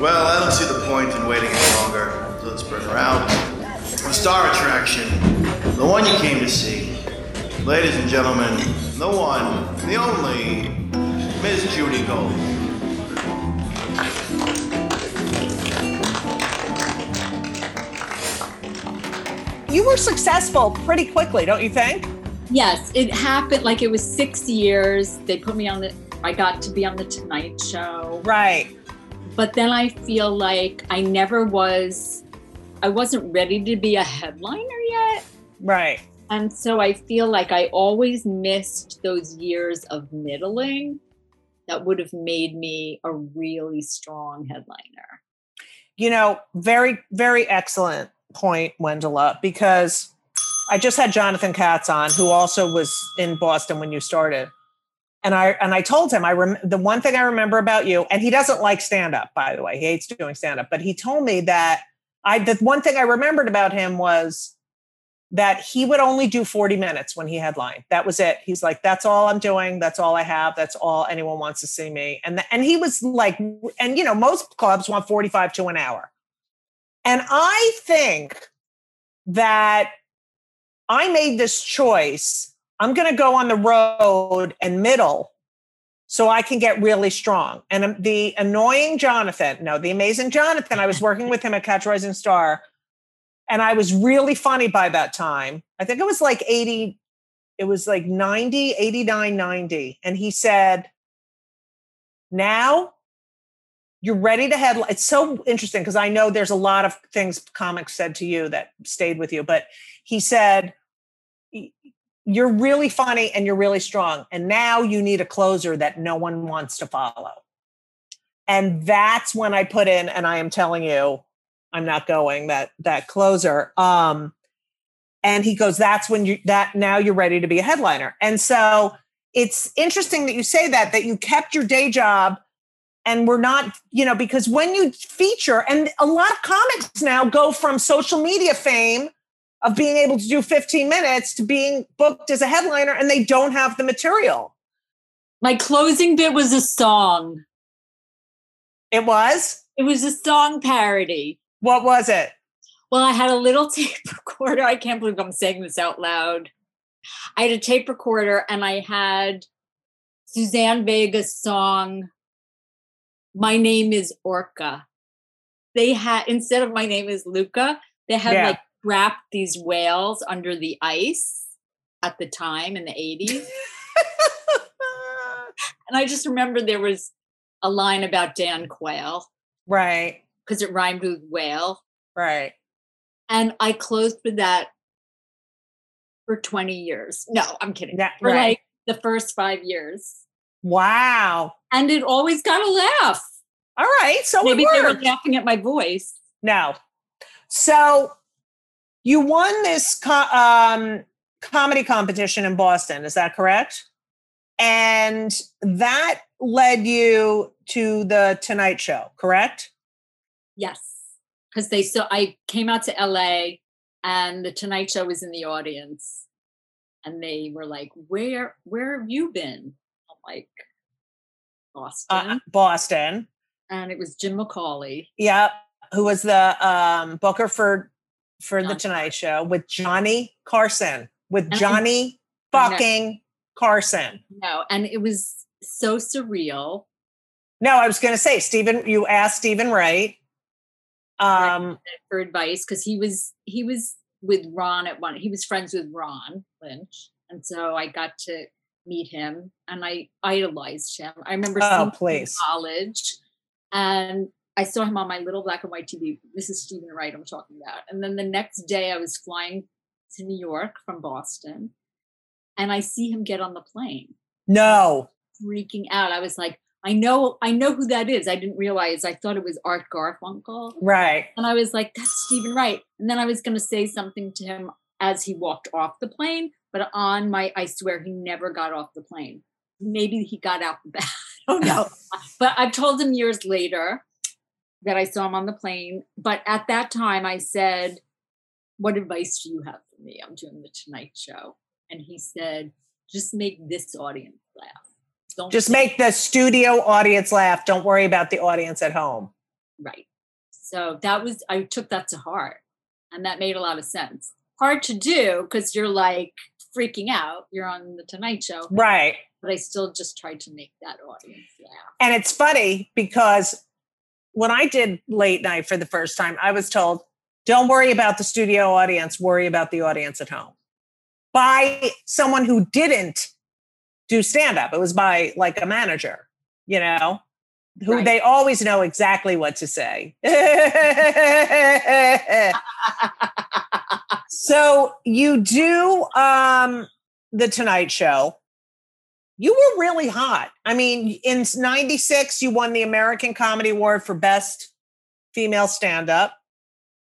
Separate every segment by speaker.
Speaker 1: Well, I don't see the point in waiting any longer, so let's bring her out. The star attraction, the one you came to see. Ladies and gentlemen, the one, the only, Miss Judy Gold.
Speaker 2: You were successful pretty quickly, don't you think?
Speaker 3: Yes, it happened like it was six years. They put me on the, I got to be on the Tonight Show.
Speaker 2: Right.
Speaker 3: But then I feel like I never was, I wasn't ready to be a headliner yet.
Speaker 2: Right.
Speaker 3: And so I feel like I always missed those years of middling that would have made me a really strong headliner.
Speaker 2: You know, very, very excellent point, Wendella, because I just had Jonathan Katz on, who also was in Boston when you started. And I and I told him I rem- the one thing I remember about you, and he doesn't like stand up, by the way. He hates doing stand up, but he told me that I the one thing I remembered about him was that he would only do 40 minutes when he headlined. That was it. He's like, that's all I'm doing. That's all I have. That's all anyone wants to see me. And, the, and he was like, and you know, most clubs want 45 to an hour. And I think that I made this choice. I'm going to go on the road and middle so I can get really strong. And um, the annoying Jonathan, no, the amazing Jonathan, I was working with him at Catch Rising Star and I was really funny by that time. I think it was like 80, it was like 90, 89, 90. And he said, Now you're ready to head. It's so interesting because I know there's a lot of things comics said to you that stayed with you, but he said, You're really funny and you're really strong. And now you need a closer that no one wants to follow. And that's when I put in, and I am telling you, I'm not going that that closer. Um, and he goes, that's when you that now you're ready to be a headliner. And so it's interesting that you say that that you kept your day job and we're not, you know, because when you feature, and a lot of comics now go from social media fame of being able to do 15 minutes to being booked as a headliner and they don't have the material.
Speaker 3: My closing bit was a song.
Speaker 2: It was?
Speaker 3: It was a song parody.
Speaker 2: What was it?
Speaker 3: Well, I had a little tape recorder. I can't believe I'm saying this out loud. I had a tape recorder and I had Suzanne Vega's song, My Name is Orca. They had, instead of My Name is Luka, they had
Speaker 2: Yeah.
Speaker 3: like wrapped these whales under the ice at the time in the 80s. and I just remember there was a line about Dan Quayle
Speaker 2: right,
Speaker 3: because it rhymed with whale.
Speaker 2: right.
Speaker 3: and I closed with that for 20 years. No, I'm kidding.
Speaker 2: Yeah,
Speaker 3: for
Speaker 2: right.
Speaker 3: like the first five years.
Speaker 2: Wow.
Speaker 3: And it always got a laugh.
Speaker 2: All right. So
Speaker 3: Maybe they were laughing at my voice.
Speaker 2: No. So you won this co- um, comedy competition in Boston. Is that correct? And that led you to the Tonight Show, correct?
Speaker 3: Yes. Because they so I came out to LA and the Tonight Show was in the audience. And they were like, Where where have you been? Like, Boston.
Speaker 2: Uh, Boston.
Speaker 3: and it was Jim McCawley.
Speaker 2: Yep. Who was the um, booker for for the
Speaker 3: Johnny
Speaker 2: Tonight Show with Johnny Carson? With Johnny fucking Carson.
Speaker 3: No, and it was so surreal.
Speaker 2: No, I was going to say, Stephen. You asked Stephen Wright. Um,
Speaker 3: for advice because he was he was with Ron at one. He was friends with Ron Lynch, and so I got to meet him, and I idolized him. I remember
Speaker 2: Oh,
Speaker 3: seeing him in college, and I saw him on my little black and white TV. This is Stephen Wright I'm talking about. And then the next mm. day, I was flying to New York from Boston, and I see him get on the plane,
Speaker 2: no.
Speaker 3: freaking out. I was like. I know, I know who that is. I didn't realize. I thought it was Art Garfunkel.
Speaker 2: Right.
Speaker 3: And I was like, that's Stephen Wright. And then I was going to say something to him as he walked off the plane, but on my, I swear he never got off the plane. Maybe he got out the back. I don't but I've told him years later that I saw him on the plane. But at that time, I said, What advice do you have for me? I'm doing the Tonight Show. And he said, Just make this audience laugh. Don't
Speaker 2: Just make the studio audience laugh. Don't worry about the audience at home.
Speaker 3: right. So that was I took that to heart, and that made a lot of sense. Hard to do because you're like freaking out. You're on the Tonight Show,
Speaker 2: Right.
Speaker 3: but I still just tried to make that audience laugh.
Speaker 2: And it's funny because when I did late night for the first time, I was told, don't worry about the studio audience, worry about the audience at home. By someone who didn't do stand up. It was by like a manager, you know, who
Speaker 3: Right.
Speaker 2: they always know exactly what to say. so you do um the Tonight Show. You were really hot. I mean, in 96, you won the American Comedy Award for Best Female Stand Up.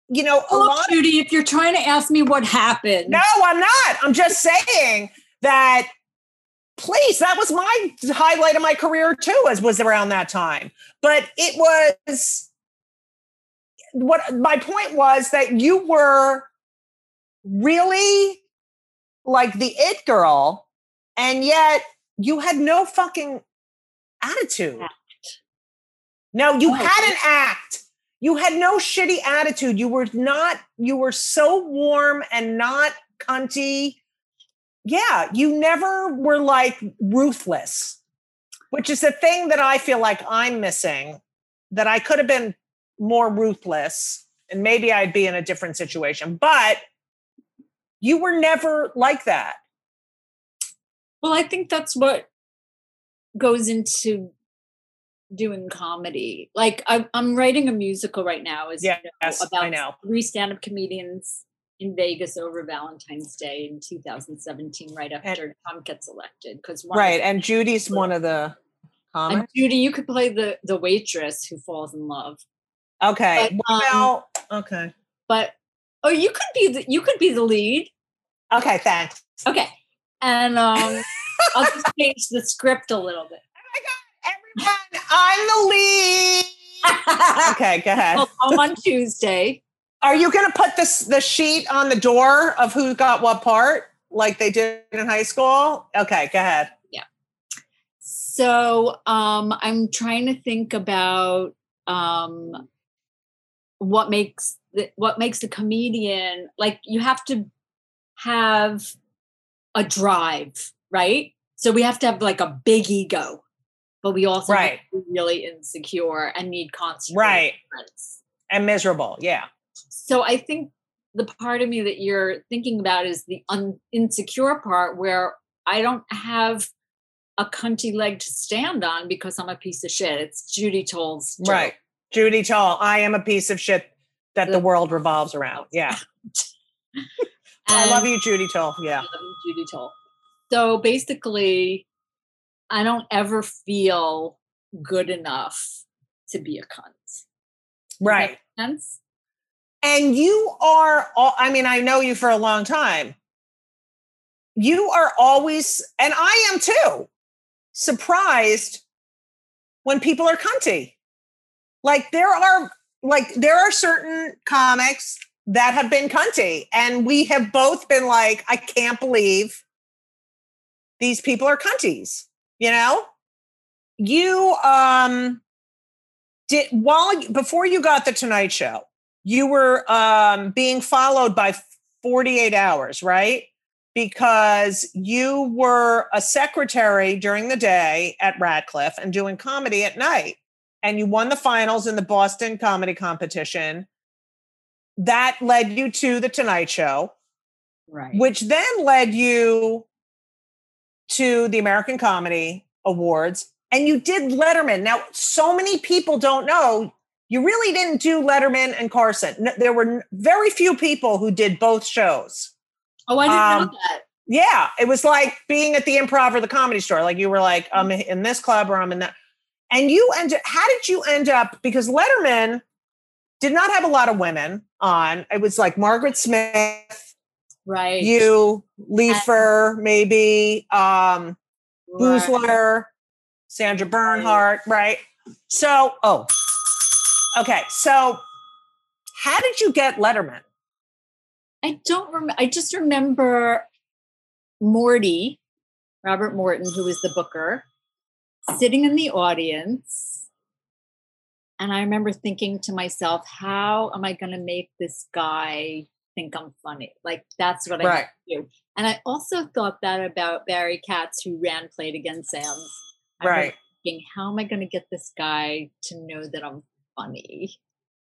Speaker 2: You know, a
Speaker 3: Look,
Speaker 2: lot of
Speaker 3: Judy, if you're trying to ask me what happened,
Speaker 2: no, I'm not. I'm just saying that please, that was my highlight of my career too, as was around that time. But it was what my point was that you were really like the it girl, and yet you had no fucking attitude. No, you
Speaker 3: Oh,
Speaker 2: had an act. You had no shitty attitude. You were not, you were so warm and not cunty. Yeah, you never were like ruthless, which is the thing that I feel like I'm missing, that I could have been more ruthless and maybe I'd be in a different situation. But you were never like that.
Speaker 3: Well, I think that's what goes into doing comedy. Like I, I'm writing a musical right now, as you know,
Speaker 2: Yes,
Speaker 3: about
Speaker 2: I know.
Speaker 3: three stand-up comedians in Vegas over Valentine's Day in 2017, right after Trump gets elected. Because
Speaker 2: Right. And Judy's one of the
Speaker 3: and. Judy, you could play the the waitress who falls in love.
Speaker 2: Okay.
Speaker 3: but, um,
Speaker 2: Well, okay.
Speaker 3: But oh, you could be the you could be the lead.
Speaker 2: Okay, thanks.
Speaker 3: Okay, and um, I'll just change the script a little bit. Oh my god!
Speaker 2: Everyone, I'm the lead. Okay, go ahead.
Speaker 3: Come on Tuesday.
Speaker 2: Are you going to put this the sheet on the door of who got what part, like they did in high school? Okay, go ahead. Yeah.
Speaker 3: So um, I'm trying to think about um, what makes the, what makes a comedian like. You have to have a drive, right? So we have to have like a big ego, but we also have
Speaker 2: Right.
Speaker 3: to be really insecure and need constant
Speaker 2: Right. And miserable. Yeah.
Speaker 3: So I think the part of me that you're thinking about is the un- insecure part where I don't have a cunty leg to stand on because I'm a piece of shit. It's Judy Toll's joke.
Speaker 2: Right. Judy Toll, I am a piece of shit that the world revolves around. Yeah. I love you, Judy Toll. Yeah.
Speaker 3: I love you, Judy Toll. So basically, I don't ever feel good enough to be a cunt.
Speaker 2: Right.
Speaker 3: sense?
Speaker 2: And you are, al- I mean, I know you for a long time. You are always, and I am too, surprised when people are cunty. Like there are, like there are certain comics that have been cunty, and we have both been like, I can't believe these people are cunties. You know, you um did while before you got the Tonight Show you were um, being followed by 48 hours, right? Because you were a secretary during the day at Radcliffe and doing comedy at night. And you won the finals in the Boston comedy competition. That led you to the Tonight Show,
Speaker 3: Right.
Speaker 2: which then led you to the American Comedy Awards. And you did Letterman. Now, so many people don't know you really didn't do Letterman and Carson. No, there were very few people who did both shows.
Speaker 3: oh, I didn't
Speaker 2: um,
Speaker 3: know that.
Speaker 2: Yeah, it was like being at the improv or the comedy store. Like you were like, I'm in this club or I'm in that. And you ended, how did you end up? Because Letterman did not have a lot of women on. It was like Margaret Smith,
Speaker 3: Right.
Speaker 2: you, Leifer, maybe, um,
Speaker 3: Right.
Speaker 2: Boosler, Sandra Bernhard, right? So, oh, okay. So, how did you get Letterman?
Speaker 3: I don't remember. I just remember Morty, Robert Morton, who was the booker, sitting in the audience. And I remember thinking to myself, how am I going to make this guy think I'm funny? Like, that's what I
Speaker 2: Right.
Speaker 3: do. And I also thought that about Barry Katz, who ran Play It Again Sam's. I
Speaker 2: Right.
Speaker 3: thinking, how am I going to get this guy to know that I'm funny?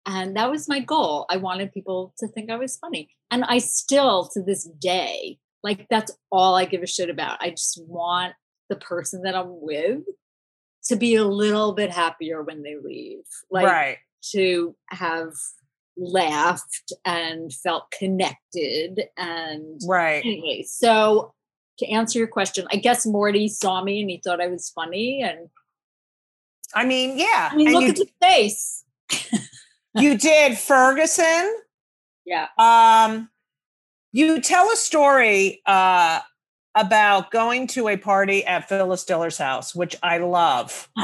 Speaker 3: And that was my goal. I wanted people to think I was funny. And I still, to this day, like that's all I give a shit about. I just want the person that I'm with to be a little bit happier when they leave. Like
Speaker 2: right.
Speaker 3: to have laughed and felt connected and
Speaker 2: Right.
Speaker 3: anyway, so to answer your question, I guess Morty saw me and he thought I was funny and
Speaker 2: I mean, yeah.
Speaker 3: I mean
Speaker 2: and
Speaker 3: look
Speaker 2: you,
Speaker 3: at the face.
Speaker 2: you did Ferguson.
Speaker 3: Yeah.
Speaker 2: Um, you tell a story uh, about going to a party at Phyllis Diller's house, which I love.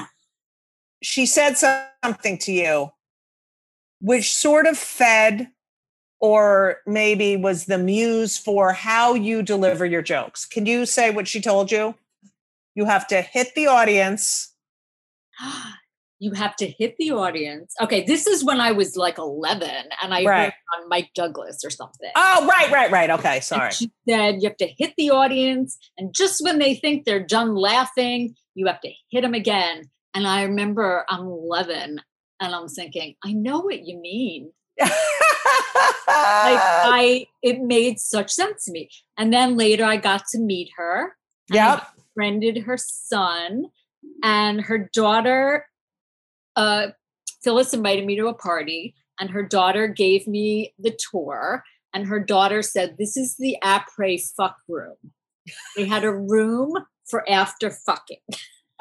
Speaker 2: She said something to you, which sort of fed or maybe was the muse for how you deliver your jokes. Can you say what she told you? You have to hit the audience.
Speaker 3: you have to hit the audience. Okay, this is when I was like 11 and I
Speaker 2: Right.
Speaker 3: heard on Mike Douglas or something.
Speaker 2: Oh, right, right, right. Okay,
Speaker 3: And
Speaker 2: sorry.
Speaker 3: She said you have to hit the audience, and just when they think they're done laughing, you have to hit them again. And I remember I'm 11 and I'm thinking, I know what you mean. Like I, it made such sense to me. And then later I got to meet her. and I befriended her son and her daughter uh phyllis invited me to a party and her daughter gave me the tour and her daughter said this is the après fuck room they had a room for after fucking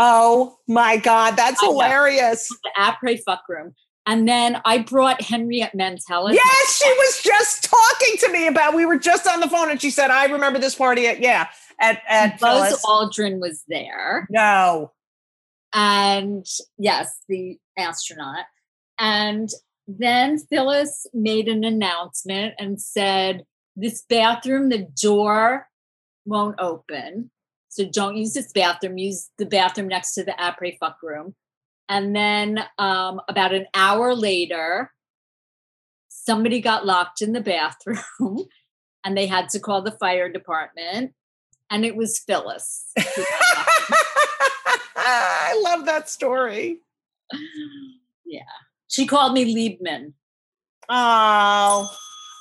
Speaker 2: Oh my God, that's
Speaker 3: I know.
Speaker 2: hilarious.
Speaker 3: the après fuck room and then i brought henriette mentelis
Speaker 2: Yes, she was just talking to me about. We were just on the phone, and she said, "I remember this party at yeah at at
Speaker 3: buzz
Speaker 2: Phyllis."
Speaker 3: aldrin was there
Speaker 2: No,
Speaker 3: and yes, the astronaut. And then Phyllis made an announcement and said, This bathroom, the door won't open. So don't use this bathroom, use the bathroom next to the après fuck room. And then um, about an hour later, somebody got locked in the bathroom and they had to call the fire department. And it was Phyllis.
Speaker 2: I love that story.
Speaker 3: yeah. She called me Liebman.
Speaker 2: Oh,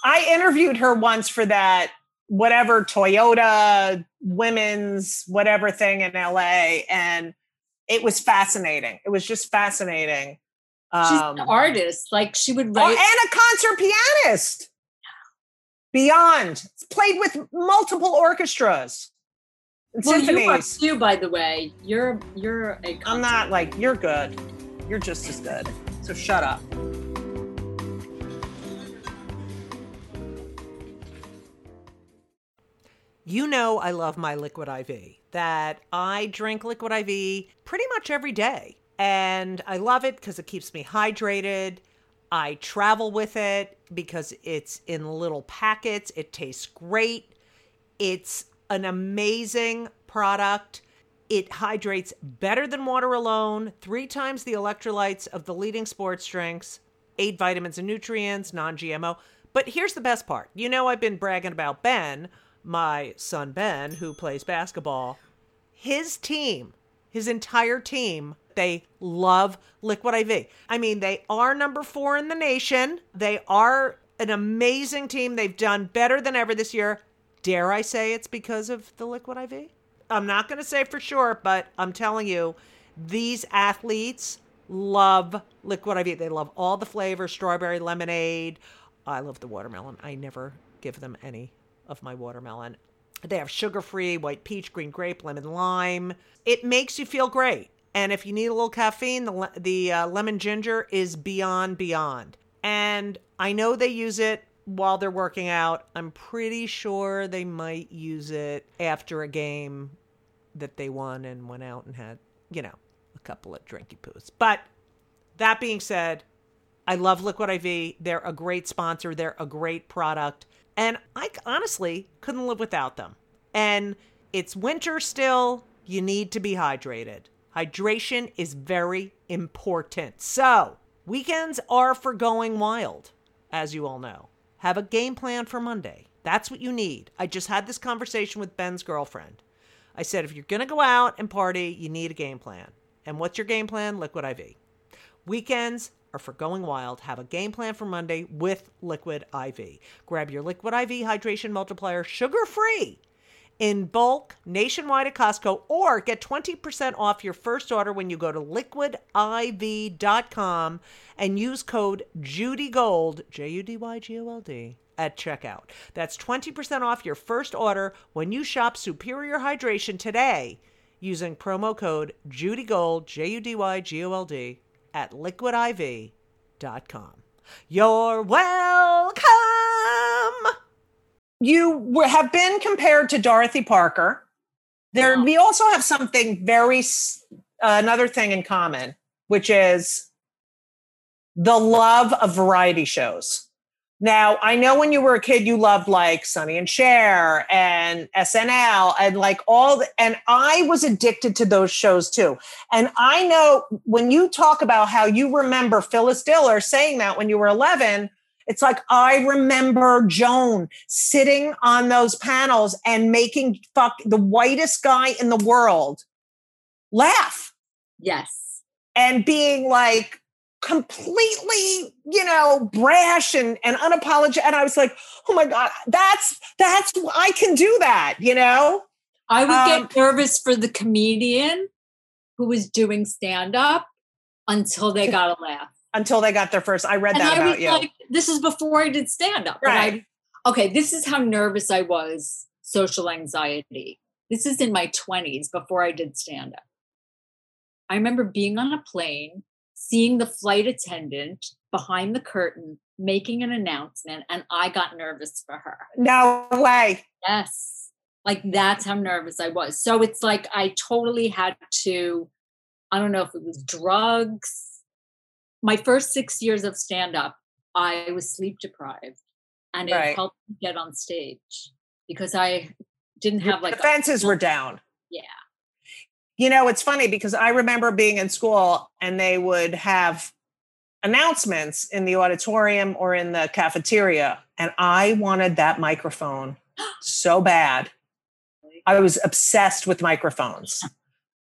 Speaker 2: I interviewed her once for that whatever Toyota women's whatever thing in LA, and it was fascinating. It was just fascinating.
Speaker 3: She's
Speaker 2: Um,
Speaker 3: an artist. Like she would
Speaker 2: Oh,
Speaker 3: write.
Speaker 2: and a concert pianist. Beyond played with multiple orchestras, and
Speaker 3: well, you are
Speaker 2: symphonies.
Speaker 3: too, by the way. You're you're a.
Speaker 2: I'm not like you're good. You're just as good. So shut up. You know I love my Liquid IV. That I drink Liquid IV pretty much every day. And I love it because it keeps me hydrated. I travel with it because it's in little packets. It tastes great. It's an amazing product. It hydrates better than water alone, three times the electrolytes of the leading sports drinks, eight vitamins and nutrients, non GMO. But here's the best part you know, I've been bragging about Ben, my son Ben, who plays basketball. His team, his entire team, they love Liquid IV. I mean, they are number four in the nation. They are an amazing team. They've done better than ever this year. Dare I say it's because of the Liquid IV? I'm not going to say for sure, but I'm telling you, these athletes love Liquid IV. They love all the flavors strawberry, lemonade. I love the watermelon. I never give them any of my watermelon. They have sugar free, white peach, green grape, lemon lime. It makes you feel great. And if you need a little caffeine, the, the uh, lemon ginger is beyond, beyond. And I know they use it while they're working out. I'm pretty sure they might use it after a game that they won and went out and had, you know, a couple of drinky poos. But that being said, I love Liquid IV. They're a great sponsor, they're a great product. And I honestly couldn't live without them. And it's winter still. You need to be hydrated.
Speaker 4: Hydration is very important. So, weekends are for going wild, as you all know. Have a game plan for Monday. That's what you need. I just had this conversation with Ben's girlfriend. I said, if you're going to go out and party, you need a game plan. And what's your game plan? Liquid IV. Weekends are for going wild. Have a game plan for Monday with Liquid IV. Grab your Liquid IV hydration multiplier sugar free in bulk nationwide at Costco or get 20% off your first order when you go to liquidiv.com and use code JUDYGOLD, J U D Y G O L D, at checkout. That's 20% off your first order when you shop Superior Hydration today using promo code JUDYGOLD, J U D Y G O L D, at liquidiv.com. You're welcome.
Speaker 2: You were, have been compared to Dorothy Parker. There,
Speaker 3: Wow.
Speaker 2: we also have something very uh, another thing in common, which is the love of variety shows. Now, I know when you were a kid, you loved like Sonny and Cher and SNL and like all, the, and I was addicted to those shows too. And I know when you talk about how you remember Phyllis Diller saying that when you were 11, it's like I remember Joan sitting on those panels and making fuck the whitest guy in the world laugh
Speaker 3: Yes.
Speaker 2: and being like completely, you know, brash and, and unapologetic. And I was like, oh my God, that's that's I can do that, you know?
Speaker 3: I would
Speaker 2: Um,
Speaker 3: get nervous for the comedian who was doing stand up until they got a laugh.
Speaker 2: Until they got their first. I read
Speaker 3: And
Speaker 2: that
Speaker 3: I
Speaker 2: about you.
Speaker 3: like, this is before I did stand up.
Speaker 2: Right.
Speaker 3: okay, this is how nervous I was, social anxiety. This is in my 20s before I did stand up. I remember being on a plane, seeing the flight attendant behind the curtain making an announcement, and I got nervous for her.
Speaker 2: no way.
Speaker 3: Yes. Like that's how nervous I was. So it's like I totally had to, I don't know if it was drugs. My first six years of stand up, I was sleep deprived and it
Speaker 2: Right.
Speaker 3: helped me get on stage because I didn't have like, a-
Speaker 2: were down.
Speaker 3: Yeah.
Speaker 2: You know, it's funny because I remember being in school and they would have announcements in the auditorium or in the cafeteria. And I wanted that microphone so bad. I was obsessed with microphones.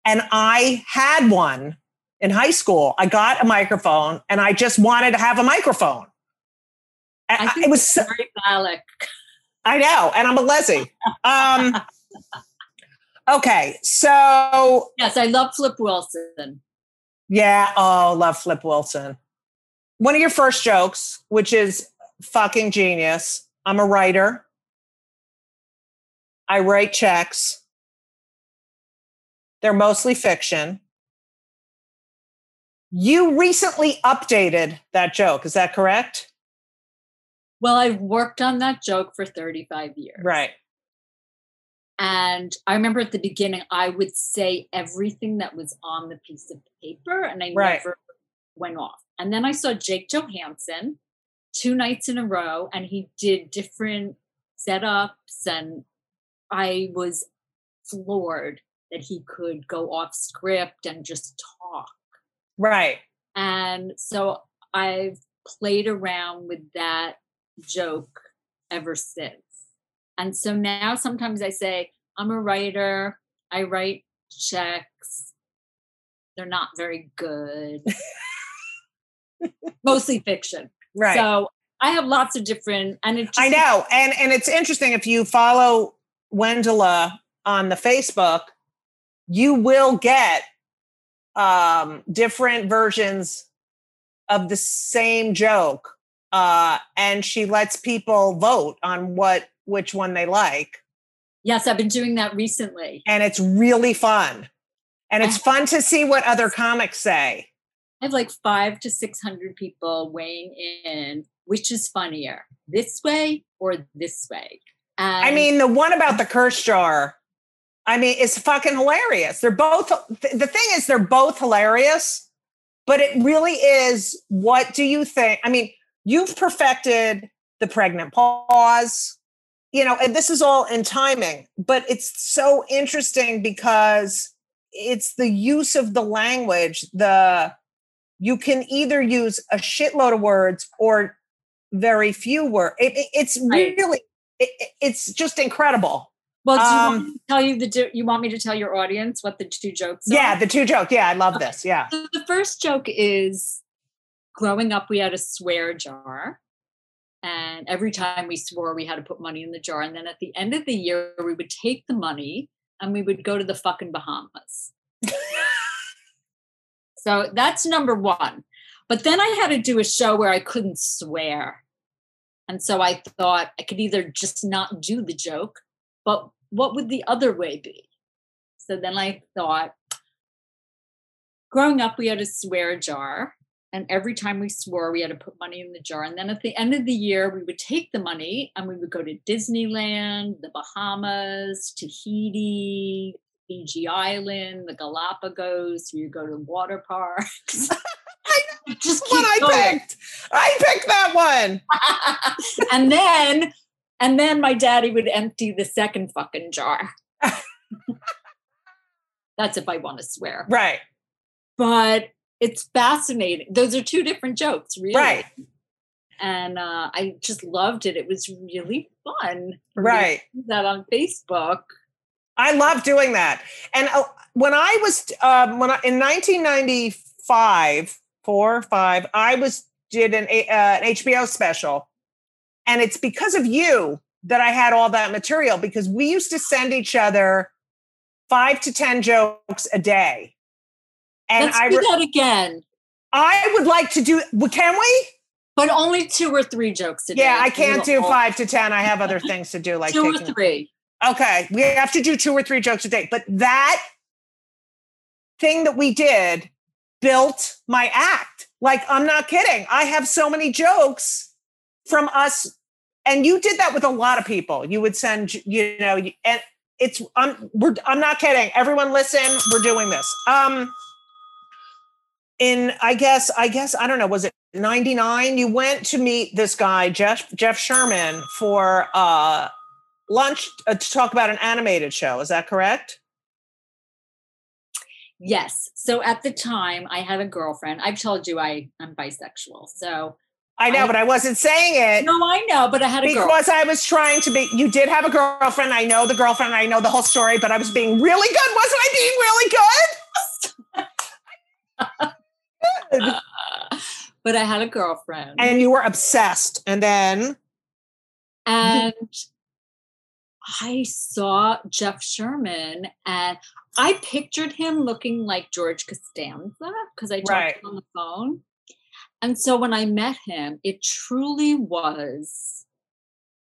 Speaker 2: And I had one in high school. I got a microphone and I just wanted to have a microphone.
Speaker 3: I
Speaker 2: it was so-
Speaker 3: very phallic.
Speaker 2: I know, and I'm a leslie. Um, okay, so
Speaker 3: Yes, I love Flip Wilson.
Speaker 2: yeah, oh, love Flip Wilson. One of your first jokes, which is fucking genius. I'm a writer. I write checks. They're mostly fiction. You recently updated that joke. Is that correct?
Speaker 3: Well, I've worked on that joke for 35 years.
Speaker 2: Right.
Speaker 3: And I remember at the beginning, I would say everything that was on the piece of paper, and I
Speaker 2: Right.
Speaker 3: never went off. And then I saw Jake Johannsen two nights in a row, and he did different setups, and I was floored that he could go off script and just talk.
Speaker 2: Right.
Speaker 3: And so I've played around with that joke ever since. And so now sometimes I say, I'm a writer, I write checks. They're not very good. Mostly fiction.
Speaker 2: Right.
Speaker 3: So I have lots of different and it
Speaker 2: I know. And and it's interesting if you follow Wendela on the Facebook, you will get um different versions of the same joke. Uh and she lets people vote on what which one they like.
Speaker 3: Yes, I've been doing that recently.
Speaker 2: And it's really fun. And it's fun to see what other comics say.
Speaker 3: I have like five to 600 people weighing in which is funnier, this way or this way. And
Speaker 2: I mean, the one about the curse jar, I mean, it's fucking hilarious. They're both, the thing is, they're both hilarious, but it really is what do you think? I mean, you've perfected the pregnant pause, you know, and this is all in timing, but it's so interesting because it's the use of the language. The you can either use a shitload of words or very few words. It, it- it's really, it, it- it's just incredible.
Speaker 3: Well, do you want
Speaker 2: Um,
Speaker 3: me to tell you the you want me to tell your audience what the two jokes are?
Speaker 2: Yeah, the two joke. Yeah, I love this. Yeah.
Speaker 3: So the first joke is growing up we had a swear jar and every time we swore we had to put money in the jar and then at the end of the year we would take the money and we would go to the fucking bahamas. So that's number one. But then i had to do a show where i couldn't swear. And so i thought i could either just not do the joke but what would the other way be? So then i thought growing up we had a swear jar and every time we swore we had to put money in the jar and then at the end of the year we would take the money and we would go to disneyland the bahamas tahiti fiji island the galapagos we would go to water parks just
Speaker 2: what I
Speaker 3: going.
Speaker 2: picked. I picked that one.
Speaker 3: and then and then my daddy would empty the second fucking jar that's if i want to swear
Speaker 2: Right.
Speaker 3: but it's fascinating. Those are two different jokes, really.
Speaker 2: Right.
Speaker 3: And uh, I just loved it. It was really fun. for me to
Speaker 2: Right.
Speaker 3: that on Facebook.
Speaker 2: I love doing that. And uh, when I was um, when I, in 1995, four, five, I was did an, uh, an HBO special, and it's because of you that I had all that material because we used to send each other five to ten jokes a day, and
Speaker 3: Let's
Speaker 2: I
Speaker 3: do that again,
Speaker 2: I would like to do. Can we?
Speaker 3: but only two or three jokes a day.
Speaker 2: Yeah, I can't do five to ten. I have other things to do, like
Speaker 3: two or three.
Speaker 2: Okay, we have to do two or three jokes a day. But that thing that we did built my act. Like, I'm not kidding. I have so many jokes from us. And you did that with a lot of people. You would send, you know, and it's, I'm, we're, I'm not kidding. Everyone listen, we're doing this. Um, in, I guess, I guess, I don't know, was it 99? You went to meet this guy, Jeff, Jeff Sherman for, uh, lunch uh, to talk about an animated show. Is that correct?
Speaker 3: Yes. So at the time, I had a girlfriend. I've told you I I'm bisexual. So
Speaker 2: I know,
Speaker 3: I-
Speaker 2: but I wasn't saying it
Speaker 3: no, I know, but I had a girl.
Speaker 2: because I was trying to be. You did have a girlfriend. I know the girlfriend. I know the whole story, but I was being really good. Wasn't I being really good?
Speaker 3: But I had a girlfriend.
Speaker 2: and you were obsessed. And then,
Speaker 3: and I saw Jeff Sherman and I pictured him looking like George Costanza because I talked
Speaker 2: Right.
Speaker 3: on the phone. And so when I met him, it truly was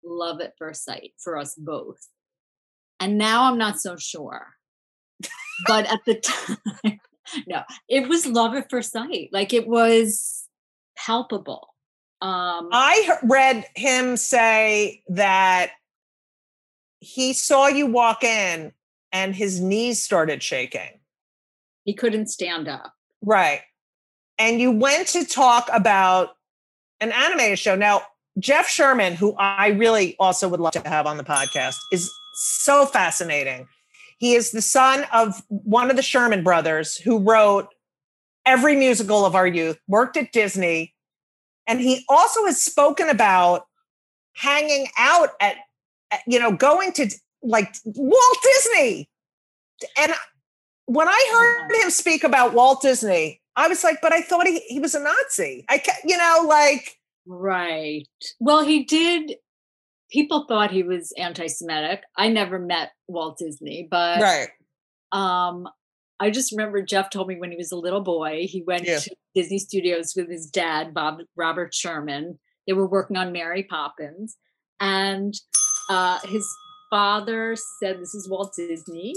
Speaker 3: love at first sight for us both. And now I'm not so sure. But at the time, no, it was love at first sight. Like it was palpable. Um,
Speaker 2: I read him say that he saw you walk in and his knees started shaking.
Speaker 3: he couldn't stand up.
Speaker 2: Right. And you went to talk about an animated show. Now, Jeff Sherman, who I really also would love to have on the podcast, is so fascinating. He is the son of one of the Sherman brothers who wrote every musical of our youth, worked at Disney, and he also has spoken about hanging out at, you know, going to like Walt Disney. And when I heard him speak about Walt Disney, I was like, but I thought he, he was a Nazi. I, you know, like,
Speaker 3: Right. Well, he did. People thought he was anti-Semitic. I never met Walt Disney, but
Speaker 2: right.
Speaker 3: um, I just remember Jeff told me when he was a little boy, he went
Speaker 2: Yeah.
Speaker 3: to Disney Studios with his dad, Bob Robert Sherman. They were working on Mary Poppins, and uh, his father said, "This is Walt Disney."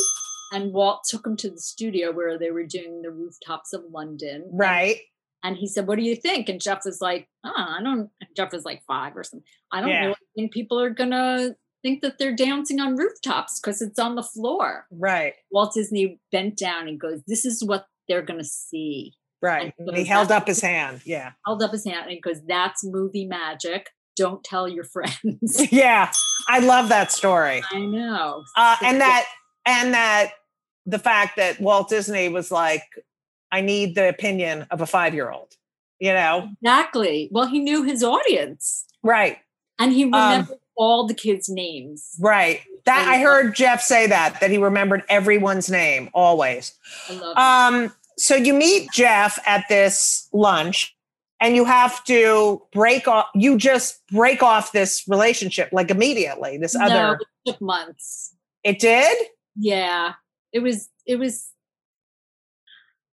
Speaker 3: And Walt took him to the studio where they were doing the rooftops of London.
Speaker 2: Right.
Speaker 3: And he said, "What do you think?" And Jeff was like, oh, "I don't." Jeff was like five or something. I don't
Speaker 2: Yeah.
Speaker 3: really think people are gonna think that they're dancing on rooftops because it's on the floor.
Speaker 2: Right.
Speaker 3: Walt Disney bent down and goes, "This is what they're gonna see."
Speaker 2: Right.
Speaker 3: And
Speaker 2: And he held up his hand. Yeah.
Speaker 3: Held up his hand and goes, "That's movie magic. Don't tell your friends."
Speaker 2: Yeah. I love that story.
Speaker 3: I know.
Speaker 2: Uh, and that, and that the fact that Walt Disney was like, I need the opinion of a five year old, you know?
Speaker 3: Exactly. Well, he knew his audience
Speaker 2: Right,
Speaker 3: and he
Speaker 2: Um,
Speaker 3: remembered all the kids' names.
Speaker 2: right. That I heard Jeff say that, that he remembered everyone's name always.
Speaker 3: I
Speaker 2: Um, so you meet Jeff at this lunch and you have to break off, you just break off this relationship like immediately. This
Speaker 3: it.
Speaker 2: other,
Speaker 3: it took months.
Speaker 2: it did?
Speaker 3: Yeah. It was it was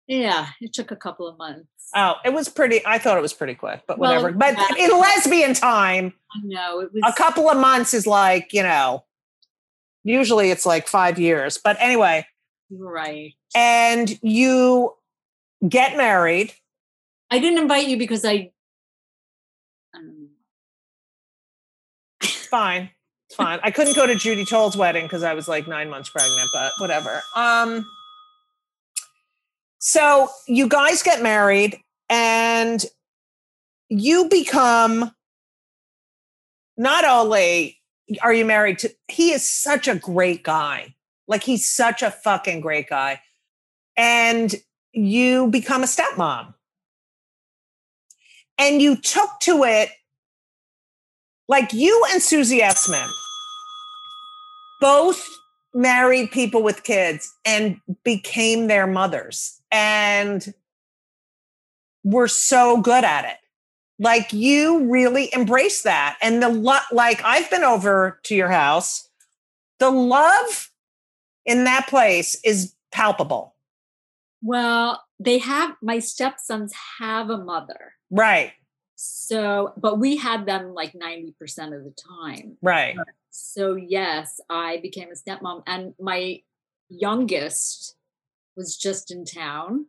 Speaker 3: yeah, it took a couple of months.
Speaker 2: Oh, it was pretty, I thought it was pretty quick, but
Speaker 3: Well,
Speaker 2: whatever. but
Speaker 3: yeah.
Speaker 2: in lesbian time,
Speaker 3: I know it was
Speaker 2: a couple of months is like, you know, usually it's like five years. But anyway,
Speaker 3: right.
Speaker 2: and you get married.
Speaker 3: I didn't invite you because I I don't know.
Speaker 2: It's fine. It's fine. I couldn't go to Judy Toll's wedding because I was like nine months pregnant, but whatever. Um, so you guys get married and you become not only are you married to he is such a great guy. Like he's such a fucking great guy. And you become a stepmom. And you took to it like you and Susie Essman both married people with kids and became their mothers and we're so good at it. Like you really embrace that. And the lo- like I've been over to your house. The love in that place is palpable.
Speaker 3: Well, they have my stepsons have a mother.
Speaker 2: Right.
Speaker 3: So, but we had them like 90% of the time.
Speaker 2: Right.
Speaker 3: So, yes, I became a stepmom and my youngest was just in town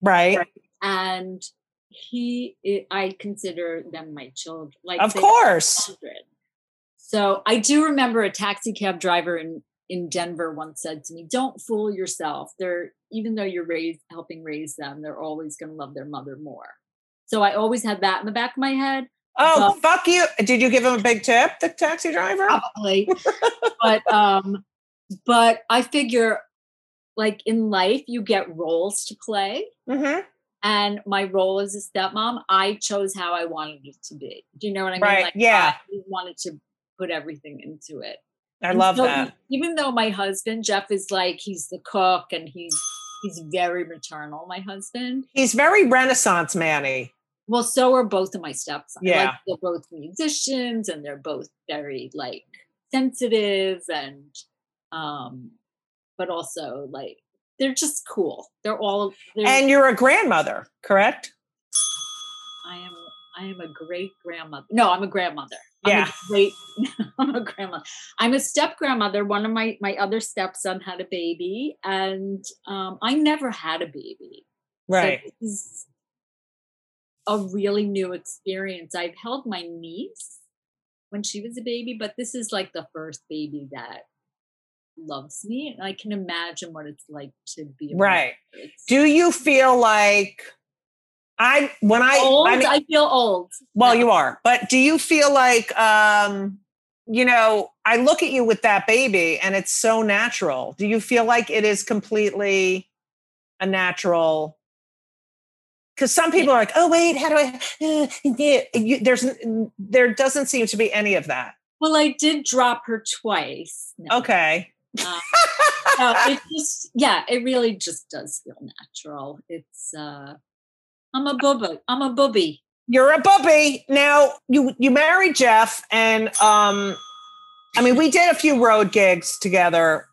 Speaker 2: Right.
Speaker 3: and he i I consider them my children like
Speaker 2: Of course.
Speaker 3: children. So, I do remember a taxi cab driver in in Denver once said to me, "Don't fool yourself. They're even though you're raised helping raise them, they're always going to love their mother more." So I always had that in the back of my head.
Speaker 2: Oh,
Speaker 3: Well-
Speaker 2: fuck you. Did you give him a big tip, the taxi driver?
Speaker 3: probably but um but i figure like in life you get roles to play
Speaker 2: hmm
Speaker 3: and my role as a stepmom i chose how i wanted it to be do you know what i mean
Speaker 2: Right,
Speaker 3: like
Speaker 2: yeah.
Speaker 3: i wanted to put everything into it
Speaker 2: I
Speaker 3: And
Speaker 2: love
Speaker 3: so
Speaker 2: that.
Speaker 3: even though my husband jeff is like he's the cook and he's he's very maternal my husband
Speaker 2: He's very Renaissance Manny.
Speaker 3: well so are both of my steps.
Speaker 2: Yeah.
Speaker 3: like, they're both musicians and they're both very like sensitive and um but also like they're just cool they're all they're,
Speaker 2: And you're a grandmother, correct?
Speaker 3: i am i am a great grandmother no i'm a grandmother I'm
Speaker 2: Yeah.
Speaker 3: a great i'm a grandmother i'm a step grandmother one of my my other stepson had a baby and um i never had a baby So
Speaker 2: Right.
Speaker 3: this is a really new experience. I've held my niece when she was a baby, but this is like the first baby that loves me. And I can imagine what it's like to be a.
Speaker 2: Right. Do you feel like I when I
Speaker 3: old.
Speaker 2: I
Speaker 3: I, feel old.
Speaker 2: well
Speaker 3: No.
Speaker 2: you are, but do you feel like um you know, I look at you with that baby and it's so natural. Do you feel like it is completely a natural because some people are like, oh wait, how do I? Uh, you, there's there doesn't seem to be any of that.
Speaker 3: Well, I did drop her twice. No.
Speaker 2: Okay,
Speaker 3: Uh, no, it just yeah, it really just does feel natural. It's uh I'm a booby. I'm a booby.
Speaker 2: you're a bubby now. You you married Jeff, and um, I mean, we did a few road gigs together,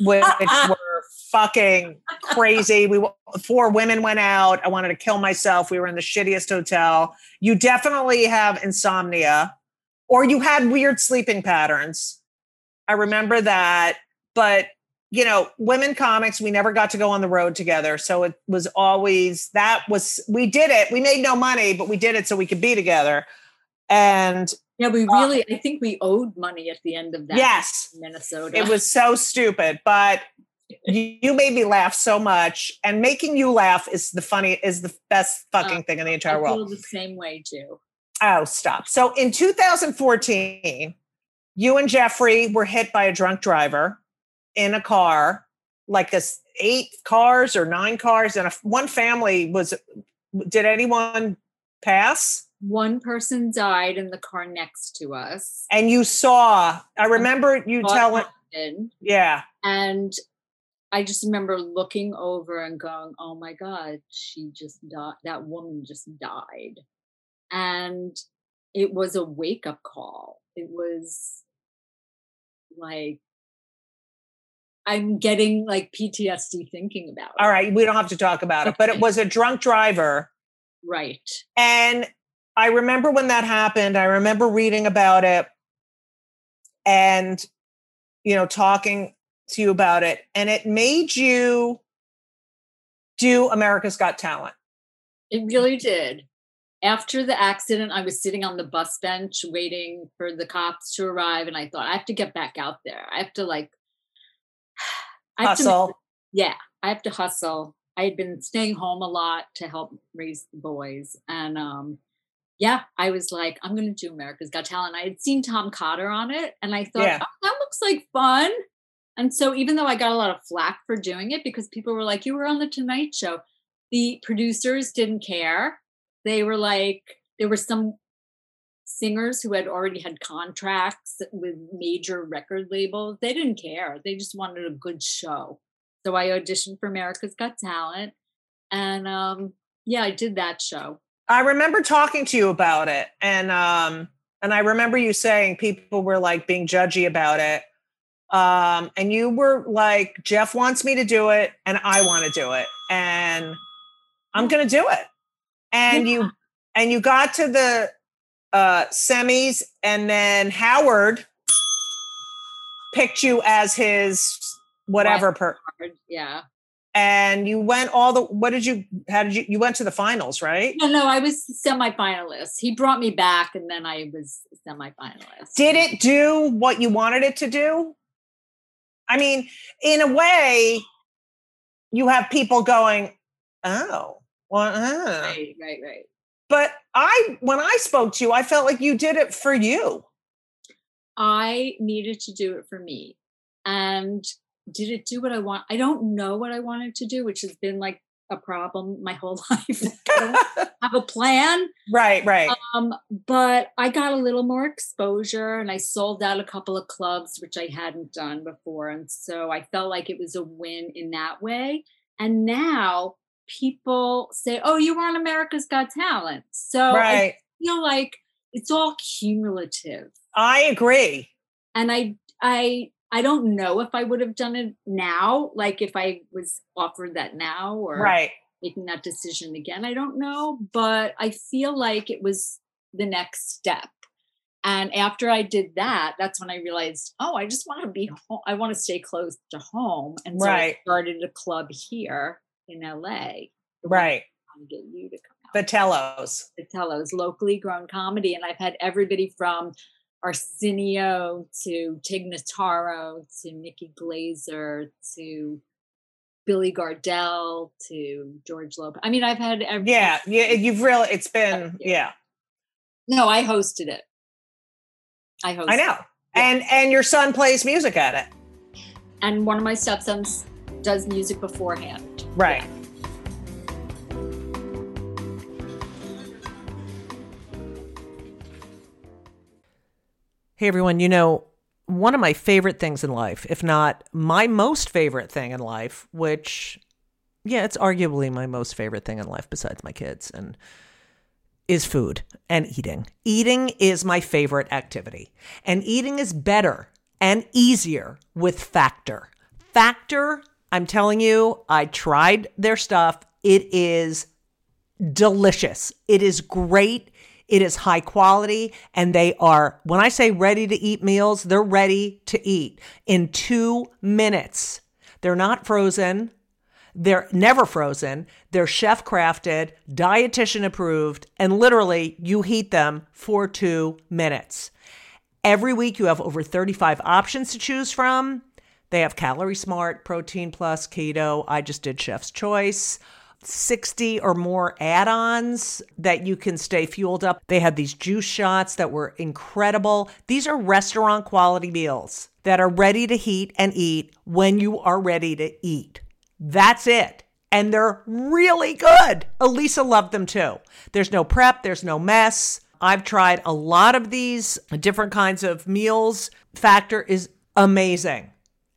Speaker 2: which were fucking crazy. We four women went out. I wanted to kill myself. We were in the shittiest hotel. You definitely have insomnia, or you had weird sleeping patterns. I remember that, but you know, women comics, we never got to go on the road together. So it was always that was we did it. We made no money, but we did it so we could be together. And
Speaker 3: Yeah, we really I think we owed money at the end of that
Speaker 2: yes,
Speaker 3: Minnesota.
Speaker 2: it was so stupid, but you, you made me laugh so much. And making you laugh is the funny is the best fucking
Speaker 3: Uh,
Speaker 2: thing in the
Speaker 3: I
Speaker 2: entire
Speaker 3: feel
Speaker 2: world.
Speaker 3: the same way too.
Speaker 2: Oh, stop. So in 2014, you and Jeffrey were hit by a drunk driver in a car like this eight cars or nine cars, and a, one family was. Did anyone pass?
Speaker 3: One person died in the car next to us.
Speaker 2: And you saw. I remember you telling. Yeah,
Speaker 3: And I just remember looking over and going, "Oh my God, she just died. That woman just died," and it was a wake up call. It was like I'm getting like PTSD thinking about it.
Speaker 2: all right. We don't have to talk about it, but it was a drunk driver.
Speaker 3: Right.
Speaker 2: And I remember when that happened, I remember reading about it and, you know, talking to you about it. And it made you do America's Got Talent.
Speaker 3: It really did. After the accident, I was sitting on the bus bench waiting for the cops to arrive, and I thought I have to get back out there. I have to like I have to
Speaker 2: Hustle.
Speaker 3: yeah, I have to hustle. I had been staying home a lot to help raise the boys, and um, yeah, I was like, I'm going to do America's Got Talent. I had seen Tom Cotter on it, and I thought
Speaker 2: Yeah.
Speaker 3: oh, that looks like fun. And so, even though I got a lot of flack for doing it because people were like, "You were on the Tonight Show," the producers didn't care. They were like, there were some singers who had already had contracts with major record labels. They didn't care. They just wanted a good show. So I auditioned for America's Got Talent. And um, yeah, I did that show.
Speaker 2: I remember talking to you about it. And um, and I remember you saying people were like being judgy about it. Um, and you were like, Jeff wants me to do it, and I want to do it. And I'm gonna do it. And you and you got to the uh semis, and then Howard picked you as his whatever per
Speaker 3: Yeah.
Speaker 2: and you went all the what did you how did you you went to the finals right
Speaker 3: No, no, I was semi-finalist. He brought me back and then I was semi-finalist.
Speaker 2: did it do what you wanted it to do i mean in a way you have people going oh uh.
Speaker 3: Right, right, right.
Speaker 2: but i when i spoke to you i felt like you did it for you
Speaker 3: I needed to do it for me. And did it do what I want? I don't know what I wanted to do, which has been like a problem my whole life. I don't have a plan.
Speaker 2: right right
Speaker 3: Um, but I got a little more exposure and I sold out a couple of clubs, which I hadn't done before. And so I felt like it was a win in that way. And now people say, Oh, you were on America's Got Talent. So I feel like it's all cumulative.
Speaker 2: i agree
Speaker 3: And I I I don't know if I would have done it now, like if I was offered that now or
Speaker 2: right
Speaker 3: making that decision again. I don't know, but I feel like it was the next step. And after I did that, that's when I realized, oh, I just want to be home. I want to stay close to home. And so
Speaker 2: Right.
Speaker 3: I started a club here in LA.
Speaker 2: right
Speaker 3: to get you to come out.
Speaker 2: the tellos
Speaker 3: Vitello's locally grown comedy. And I've had everybody from Arsenio to Tig Notaro to Nikki Glazer to Billy Gardell to George Lopez. I mean, I've had every,
Speaker 2: yeah yeah you've really it's been yeah
Speaker 3: No, I hosted it. I hosted
Speaker 2: i know and and your son plays music at it
Speaker 3: And one of my stepsons does music beforehand.
Speaker 2: right
Speaker 4: Hey everyone, you know, one of my favorite things in life, if not my most favorite thing in life, which yeah, it's arguably my most favorite thing in life besides my kids and is food and eating. Eating is my favorite activity. And eating is better and easier with Factor. Factor, I'm telling you, I tried their stuff. It is delicious. It is great. It is high quality. And they are, when I say ready to eat meals, they're ready to eat in two minutes. They're not frozen. They're never frozen. They're chef crafted, dietitian approved, and literally you heat them for two minutes. Every week you have over 35 options to choose from. They have Calorie Smart, Protein Plus, Keto. I just did Chef's Choice. 60 or more add ons that you can stay fueled up. They had these juice shots that were incredible. These are restaurant quality meals that are ready to heat and eat when you are ready to eat. That's it. And they're really good. Elisa loved them too. There's no prep, there's no mess. I've tried a lot of these different kinds of meals. Factor is amazing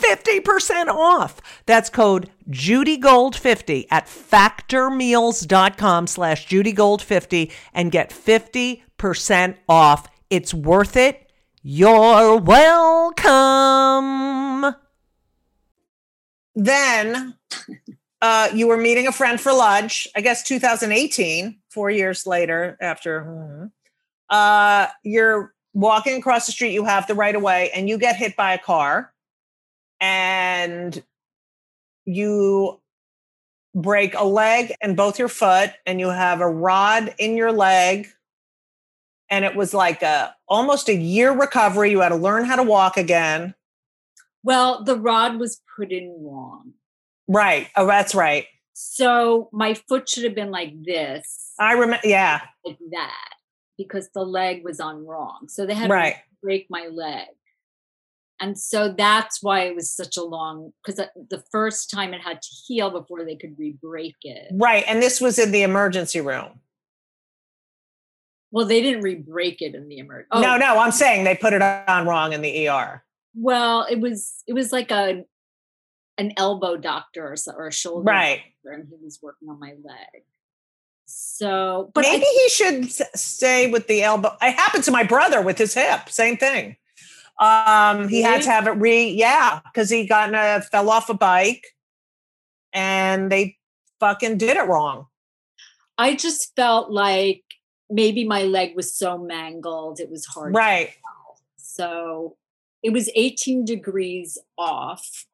Speaker 4: 50% off. That's code JudyGold50 at factormeals.com slash JudyGold50 and get 50% off. It's worth it. You're welcome.
Speaker 2: Then uh, you were meeting a friend for lunch, I guess 2018, four years later after. hmm, Uh, you're walking across the street, you have the right of way, and you get hit by a car and you break a leg and both your foot and you have a rod in your leg and it was like a almost a year recovery you had to learn how to walk again
Speaker 3: Well, the rod was put in wrong.
Speaker 2: right oh that's right
Speaker 3: So my foot should have been like this,
Speaker 2: i remember yeah
Speaker 3: like that, because the leg was on wrong. So they had
Speaker 2: right
Speaker 3: to break my leg. And so that's why it was such a long, because the first time it had to heal before they could re-break it.
Speaker 2: right and this was in the emergency room
Speaker 3: Well, they didn't re-break it in the emergency.
Speaker 2: no no i'm saying they put it on wrong in the er
Speaker 3: Well, it was it was like a an elbow doctor or, so, or a shoulder
Speaker 2: right
Speaker 3: doctor, and he was working on my leg. So, but
Speaker 2: maybe
Speaker 3: I,
Speaker 2: he should stay with the elbow it happened to my brother with his hip same thing um he had to have it re yeah because he got in a fell off a bike and they fucking did it wrong
Speaker 3: I just felt like maybe my leg was so mangled it was hard.
Speaker 2: right.
Speaker 3: So it was 18 degrees off,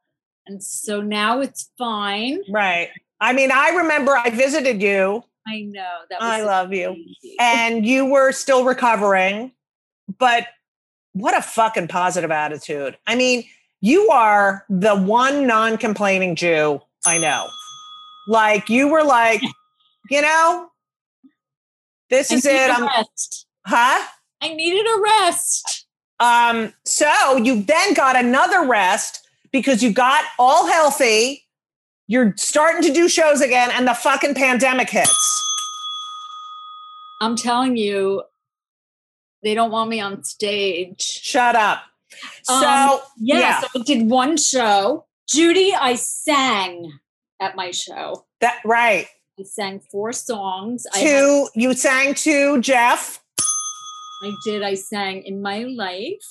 Speaker 3: and so now it's fine.
Speaker 2: right i mean i remember i visited you
Speaker 3: I know that. Was
Speaker 2: I love you. and you were still recovering but what a fucking positive attitude i mean you are the one non-complaining jew i know like you were like you know this
Speaker 3: I
Speaker 2: is it i'm
Speaker 3: rest.
Speaker 2: huh
Speaker 3: I needed a rest.
Speaker 2: um so you then got another rest because you got all healthy you're starting to do shows again and the fucking pandemic hits
Speaker 3: I'm telling you, they don't want me on stage.
Speaker 2: shut up so
Speaker 3: Um, Yeah,
Speaker 2: yeah.
Speaker 3: so I did one show. Judy, I sang at my show.
Speaker 2: that right
Speaker 3: I sang four songs. I, had-
Speaker 2: you sang to Jeff.
Speaker 3: I did. I sang in my life.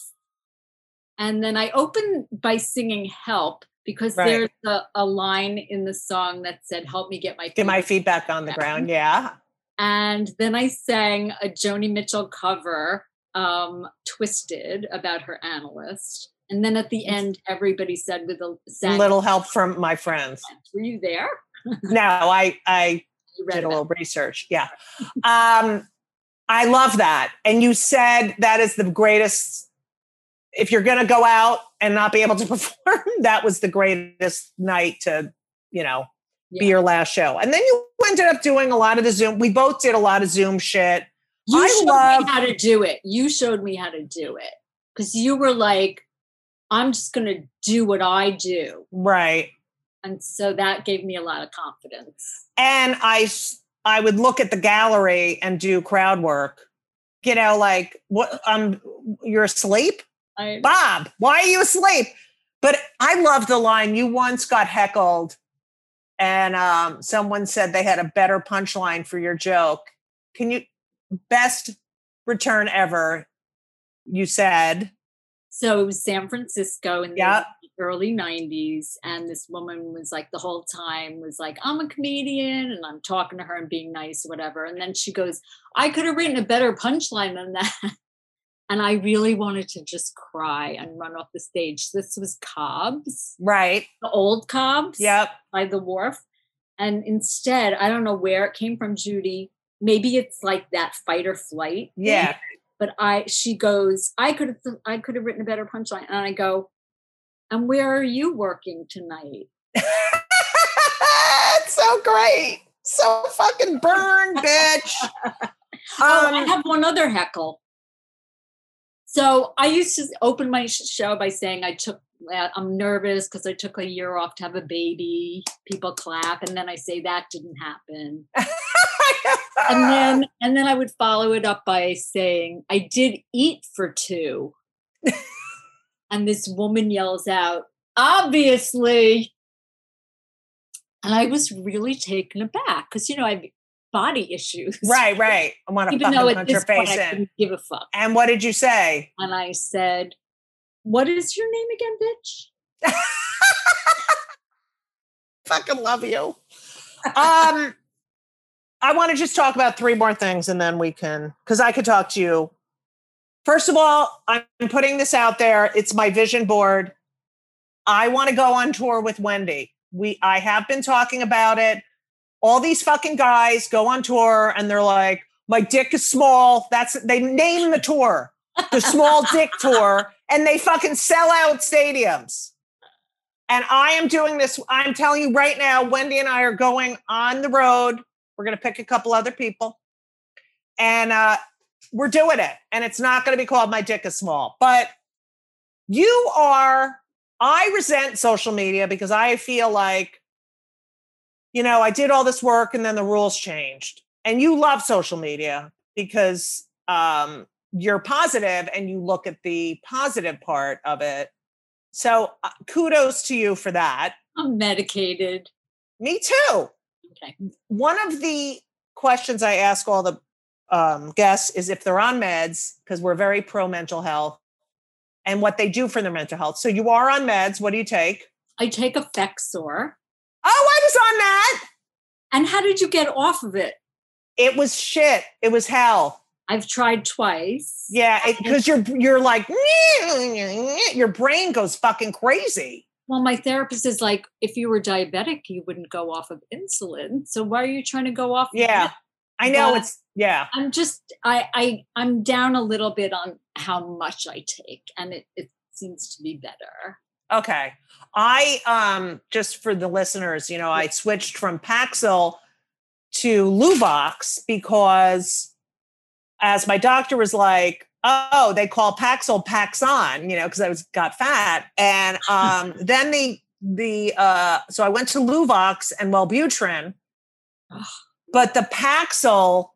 Speaker 3: And then I opened by singing Help because
Speaker 2: Right.
Speaker 3: there's a, a line in the song that said, Help me get my
Speaker 2: Get my
Speaker 3: feet."
Speaker 2: feet on the ground. Yeah.
Speaker 3: And then I sang a Joni Mitchell cover, um, Twisted, about her analyst. And then at the end, everybody said with a sang,
Speaker 2: Little help from my friends.
Speaker 3: Were you there?
Speaker 2: No, I I did a little research. Yeah. Um, I love that. And you said that is the greatest. If you're going to go out and not be able to perform, that was the greatest night to, you know, be your last show. And then you ended up doing a lot of the Zoom. We both did a lot of Zoom shit.
Speaker 3: You
Speaker 2: I
Speaker 3: showed
Speaker 2: love-
Speaker 3: me how to do it. You showed me how to do it because you were like, I'm just going to do what I do.
Speaker 2: Right.
Speaker 3: And so that gave me a lot of confidence.
Speaker 2: and I, I would look at the gallery and do crowd work. You know, like what um you're asleep?
Speaker 3: I,
Speaker 2: Bob, why are you asleep? But I love the line you once got heckled and um someone said they had a better punchline for your joke. Can you best return ever? You said,
Speaker 3: so it was San Francisco in the
Speaker 2: Yeah.
Speaker 3: early 90s. And this woman was like, the whole time was like, I'm a comedian and I'm talking to her and being nice, whatever. And then she goes, I could have written a better punchline than that. And I really wanted to just cry and run off the stage. This was Cobb's,
Speaker 2: right.
Speaker 3: the old Cobb's
Speaker 2: Yep.
Speaker 3: by the wharf. And instead, I don't know where it came from, Judy. Maybe it's like that fight or flight. thing.
Speaker 2: Yeah.
Speaker 3: But I, she goes, I could have, I could have written a better punchline. And I go, and where are you working tonight?
Speaker 2: it's so great. So fucking burned, bitch.
Speaker 3: oh, I
Speaker 2: Um,
Speaker 3: have one other heckle. So I used to open my show by saying I took, uh, I'm nervous because I took a year off to have a baby. People clap, and then I say that didn't happen. and then and then I would follow it up by saying I did eat for two. and this woman yells out, obviously. And I was really taken aback because you know I have body issues.
Speaker 2: right, right. I want to
Speaker 3: Even though
Speaker 2: fucking
Speaker 3: at
Speaker 2: punch your
Speaker 3: this point
Speaker 2: face
Speaker 3: I
Speaker 2: in.
Speaker 3: couldn't give a fuck.
Speaker 2: And what did you say?
Speaker 3: And I said, What is your name again, bitch?
Speaker 2: fucking love you. Um, I want to just talk about three more things and then we can, because I could talk to you. First of all, I'm putting this out there. It's my vision board. I want to go on tour with Wendy. We, I have been talking about it. All these fucking guys go on tour and they're like, my dick is small. That's they name the tour, the small dick tour, and they fucking sell out stadiums. And I am doing this. I'm telling you right now, Wendy and I are going on the road. We're going to pick a couple other people. And uh, we're doing it. And it's not going to be called My Dick is Small. But you are, I resent social media because I feel like, you know, I did all this work and then the rules changed. And you love social media because um, you're positive and you look at the positive part of it. So uh, kudos to you for that.
Speaker 3: I'm medicated.
Speaker 2: Me too.
Speaker 3: Okay.
Speaker 2: One of the questions I ask all the um, guests is if they're on meds, because we're very pro mental health, and what they do for their mental health. So you are on meds. What do you take?
Speaker 3: I take Effexor.
Speaker 2: Oh, I was on that.
Speaker 3: And how did you get off of it?
Speaker 2: It was shit. It was hell.
Speaker 3: I've tried twice.
Speaker 2: Yeah, because you're you're like your brain goes fucking crazy.
Speaker 3: Well, my therapist is like, if you were diabetic, you wouldn't go off of insulin. So why are you trying to go off?
Speaker 2: Yeah,
Speaker 3: it?
Speaker 2: I know
Speaker 3: But-
Speaker 2: it's yeah.
Speaker 3: I'm just I I I'm down a little bit on how much I take, and it it seems to be better.
Speaker 2: Okay. I um just for the listeners, you know, I switched from Paxil to Luvox because as my doctor was like, oh, they call Paxil Paxon, you know, because I was got fat. And um then the the uh so I went to Luvox and Wellbutrin, but the Paxil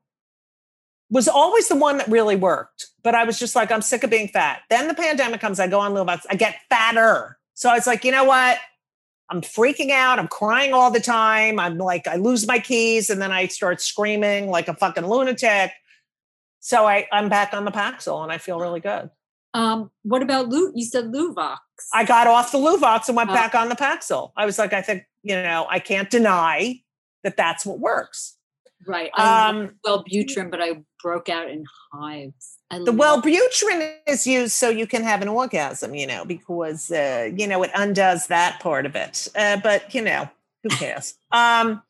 Speaker 2: was always the one that really worked. But I was just like, I'm sick of being fat. Then the pandemic comes, I go on Luvox, I get fatter. So I was like, you know what? I'm freaking out. I'm crying all the time. I'm like, I lose my keys and then I start screaming like a fucking lunatic. So I, I'm back on the Paxil and I feel really good.
Speaker 3: Um, what about Lu? You said Luvox.
Speaker 2: I got off the Luvox and went
Speaker 3: Oh.
Speaker 2: back on the Paxil. I was like, I think, you know, I can't deny that that's what works.
Speaker 3: right. I
Speaker 2: Um,
Speaker 3: love Wellbutrin, but I broke out in hives. I
Speaker 2: the
Speaker 3: love-
Speaker 2: Wellbutrin is used so you can have an orgasm, you know, because uh, you know it undoes that part of it. Uh, but you know, who cares? um,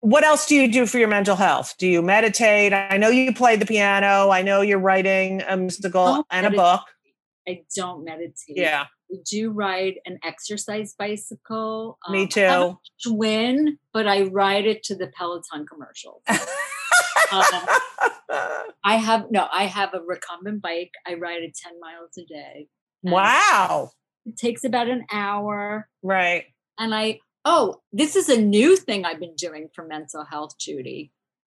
Speaker 2: what else do you do for your mental health? Do you meditate? I know you play the piano. I know you're writing a musical and a book.
Speaker 3: I don't meditate.
Speaker 2: Yeah,
Speaker 3: I do ride an exercise bicycle.
Speaker 2: me
Speaker 3: Um, a
Speaker 2: too.
Speaker 3: Twin, but I ride it to the Peloton commercials. um, I have no, I have a recumbent bike. I ride it 10 miles a day.
Speaker 2: wow.
Speaker 3: It takes about an hour.
Speaker 2: Right.
Speaker 3: And I, oh, this is a new thing I've been doing for mental health, Judy.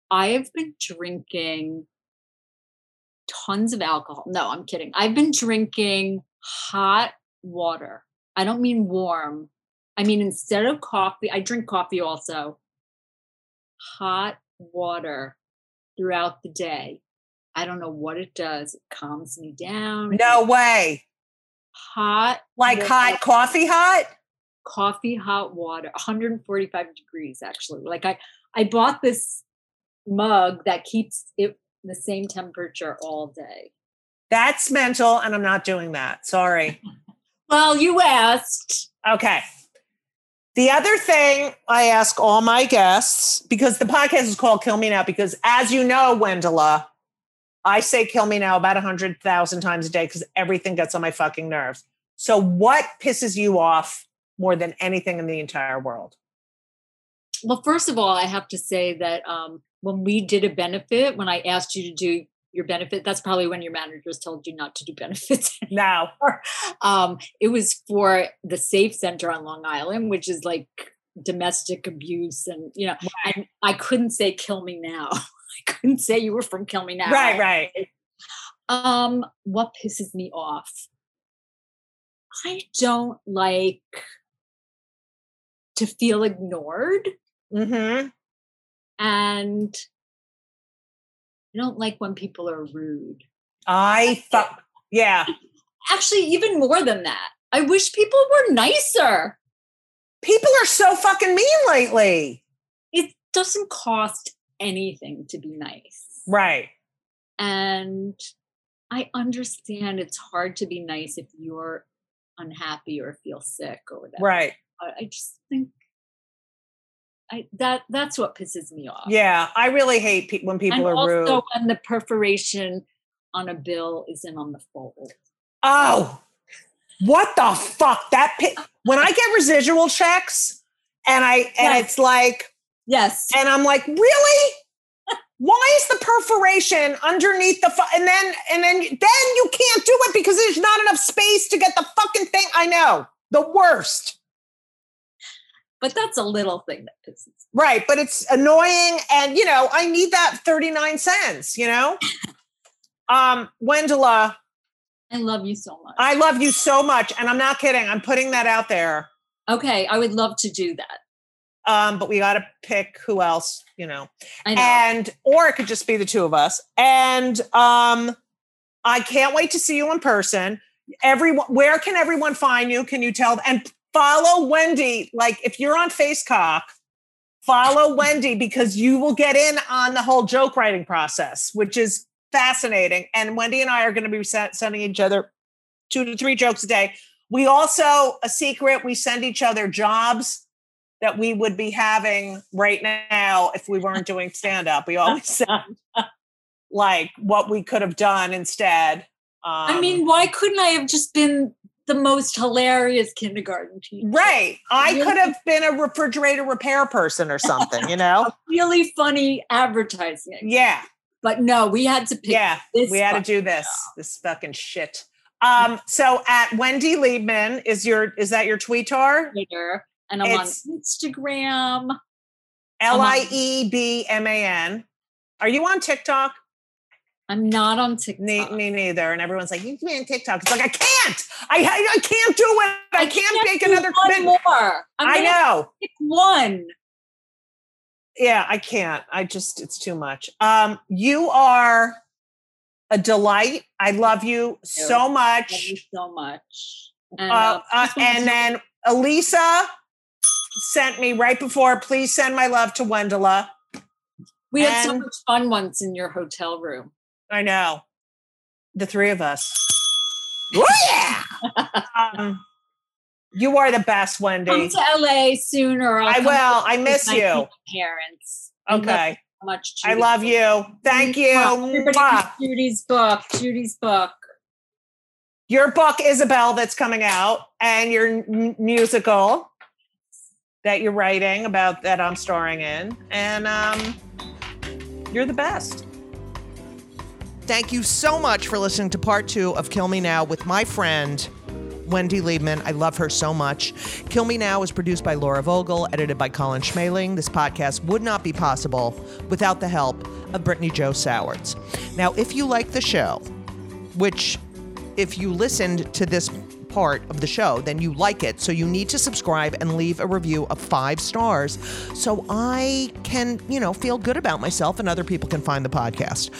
Speaker 3: I have been drinking tons of alcohol. No, I'm kidding. I've been drinking hot water. I don't mean warm. I mean, instead of coffee, I drink coffee also. Hot water throughout the day. I don't know what it does. It calms me down.
Speaker 2: No way.
Speaker 3: Hot,
Speaker 2: Like hot coffee hot?
Speaker 3: coffee, hot water, 145 degrees actually. Like I, I bought this mug that keeps it the same temperature all day.
Speaker 2: That's mental, and I'm not doing that. Sorry.
Speaker 3: Well, you asked.
Speaker 2: Okay. The other thing I ask all my guests, because the podcast is called Kill Me Now, because as you know, Wendela, I say kill me now about 100,000 times a day because everything gets on my fucking nerves. So, what pisses you off more than anything in the entire world?
Speaker 3: Well, first of all, I have to say that um, when we did a benefit, when I asked you to do your benefit, that's probably when your managers told you not to do benefits.
Speaker 2: Now,
Speaker 3: um, it was for the Safe Center on Long Island, which is like domestic abuse, and you know, and I couldn't say "kill me now." I couldn't say you were from "Kill Me Now."
Speaker 2: Right, right.
Speaker 3: Um, what pisses me off? I don't like to feel ignored,
Speaker 2: Mm-hmm.
Speaker 3: and I don't like when people are rude.
Speaker 2: I fuck. Eh, yeah.
Speaker 3: Actually, even more than that, I wish people were nicer.
Speaker 2: People are so fucking mean lately.
Speaker 3: It doesn't cost anything to be nice.
Speaker 2: Right.
Speaker 3: And I understand it's hard to be nice if you're unhappy or feel sick or whatever.
Speaker 2: Right.
Speaker 3: I just think I that that's what pisses me off.
Speaker 2: Yeah. I really hate pe- when people
Speaker 3: and
Speaker 2: are
Speaker 3: also
Speaker 2: rude.
Speaker 3: when the perforation on a bill isn't on the fold.
Speaker 2: Oh, what the fuck? That pi- when I get residual checks and I and
Speaker 3: Yes.
Speaker 2: it's like
Speaker 3: Yes.
Speaker 2: and I'm like, really? Why is the perforation underneath the fu-? and then and then then you can't do it because there's not enough space to get the fucking thing. I know the worst.
Speaker 3: But that's a little thing that pisses me
Speaker 2: Right, but it's annoying and you know, I need that 39 cents, you know? Um, Wendela,
Speaker 3: I love you so much.
Speaker 2: I love you so much and I'm not kidding. I'm putting that out there.
Speaker 3: okay, I would love to do that.
Speaker 2: Um, but we got to pick who else, you know.
Speaker 3: Know.
Speaker 2: And or it could just be the two of us. And um I can't wait to see you in person. Everyone, where can everyone find you? Can you tell? And follow Wendy. Like if you're on Facecock, follow Wendy because you will get in on the whole joke writing process, which is fascinating. And Wendy and I are going to be sen- sending each other two to three jokes a day. We also a secret. We send each other jobs that we would be having right now if we weren't doing stand up. We always send like what we could have done instead. Um,
Speaker 3: I mean, why couldn't I have just been the most hilarious kindergarten teacher?
Speaker 2: right. I
Speaker 3: Really?
Speaker 2: could have been a refrigerator repair person or something, you know?
Speaker 3: Really funny advertising.
Speaker 2: Yeah.
Speaker 3: But no, we had to pick
Speaker 2: Yeah.
Speaker 3: this
Speaker 2: We had to do this. This fucking shit. Um, so at Wendy Liebman is your is that your tweetar?
Speaker 3: Twitter, and I'm
Speaker 2: It's-
Speaker 3: on Instagram.
Speaker 2: L I E B M A N. Are you on TikTok?
Speaker 3: I'm not on TikTok.
Speaker 2: Me, me neither. And everyone's like, you can be on TikTok. It's like, I can't. I, I, I can't do it. I, can't, make
Speaker 3: do
Speaker 2: another
Speaker 3: one
Speaker 2: commitment.
Speaker 3: more.
Speaker 2: I know.
Speaker 3: pick one.
Speaker 2: Yeah, I can't. I just, it's too much. Um, you are a delight. I love you so much.
Speaker 3: you so much. And,
Speaker 2: Uh,
Speaker 3: uh,
Speaker 2: uh, and then Elisa sent me right before, please send my love to Wendela.
Speaker 3: we had so much fun once in your hotel room.
Speaker 2: I know. The three of us. Oh, yeah. um, you are the best, Wendy.
Speaker 3: Come to LA soon, or I'll
Speaker 2: I will. I miss you.
Speaker 3: Parents. I love you
Speaker 2: Okay.
Speaker 3: so much.
Speaker 2: I love you. Thank you.
Speaker 3: Everybody Judy's book. Judy's book.
Speaker 2: Your book, Isabel, that's coming out, and your n- musical that you're writing about that I'm starring in. And um, you're the best.
Speaker 4: Thank you so much for listening to part two of Kill Me Now with my friend,
Speaker 2: Wendy Liebman. I love her so much. Kill Me Now is produced by Laura Vogel, edited by Colin Schmaling. This podcast would not be possible without the help of Brittany Joe Sowards. Now, if you like the show, which if you listened to this part of the show, then you like it. So you need to subscribe and leave a review of five stars so I can, you know, feel good about myself and other people can find the podcast.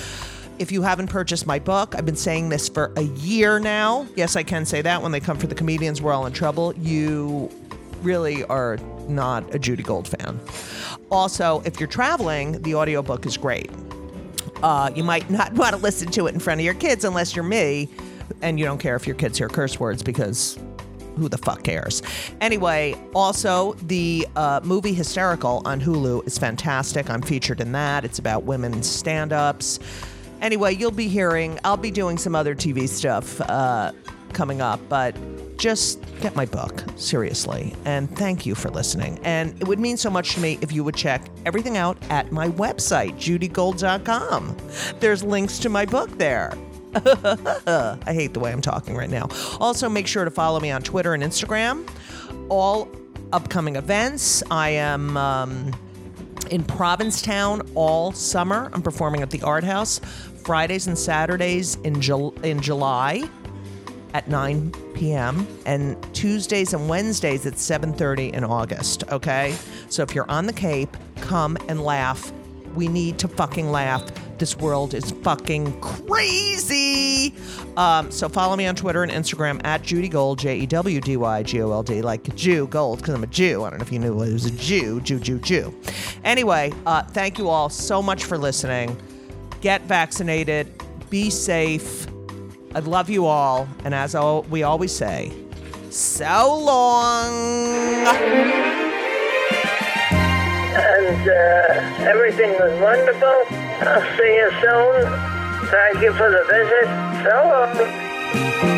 Speaker 2: If you haven't purchased my book, I've been saying this for a year now. Yes, I can say that when they come for the comedians, we're all in trouble. You really are not a Judy Gold fan. Also, if you're traveling, the audiobook is great. Uh, you might not want to listen to it in front of your kids unless you're me and you don't care if your kids hear curse words because who the fuck cares? Anyway, also the uh, movie Hysterical on Hulu is fantastic. I'm featured in that. It's about women stand ups. Anyway, you'll be hearing, I'll be doing some other TV stuff uh, coming up, but just get my book, seriously. And thank you for listening. And it would mean so much to me if you would check everything out at my website, judygold.com. There's links to my book there. I hate the way I'm talking right now. Also, make sure to follow me on Twitter and Instagram. All upcoming events. I am um, in Provincetown all summer. I'm performing at the Art House Fridays and Saturdays in, in July at 9 p.m. and Tuesdays and Wednesdays at 7:30 in August, okay? So if you're on the Cape, come and laugh. We need to fucking laugh. This world is fucking crazy. Um, so follow me on Twitter and Instagram at Judy Gold, J E W D Y G O L D, like Jew Gold, because I'm a Jew. I don't know if you knew it was a Jew, Jew, Jew, Jew. Anyway, uh, thank you all so much for listening. Get vaccinated. Be safe. I love you all. And as al- we always say, so long.
Speaker 5: and uh, everything was wonderful. I'll see you soon. Thank you for the visit. So long.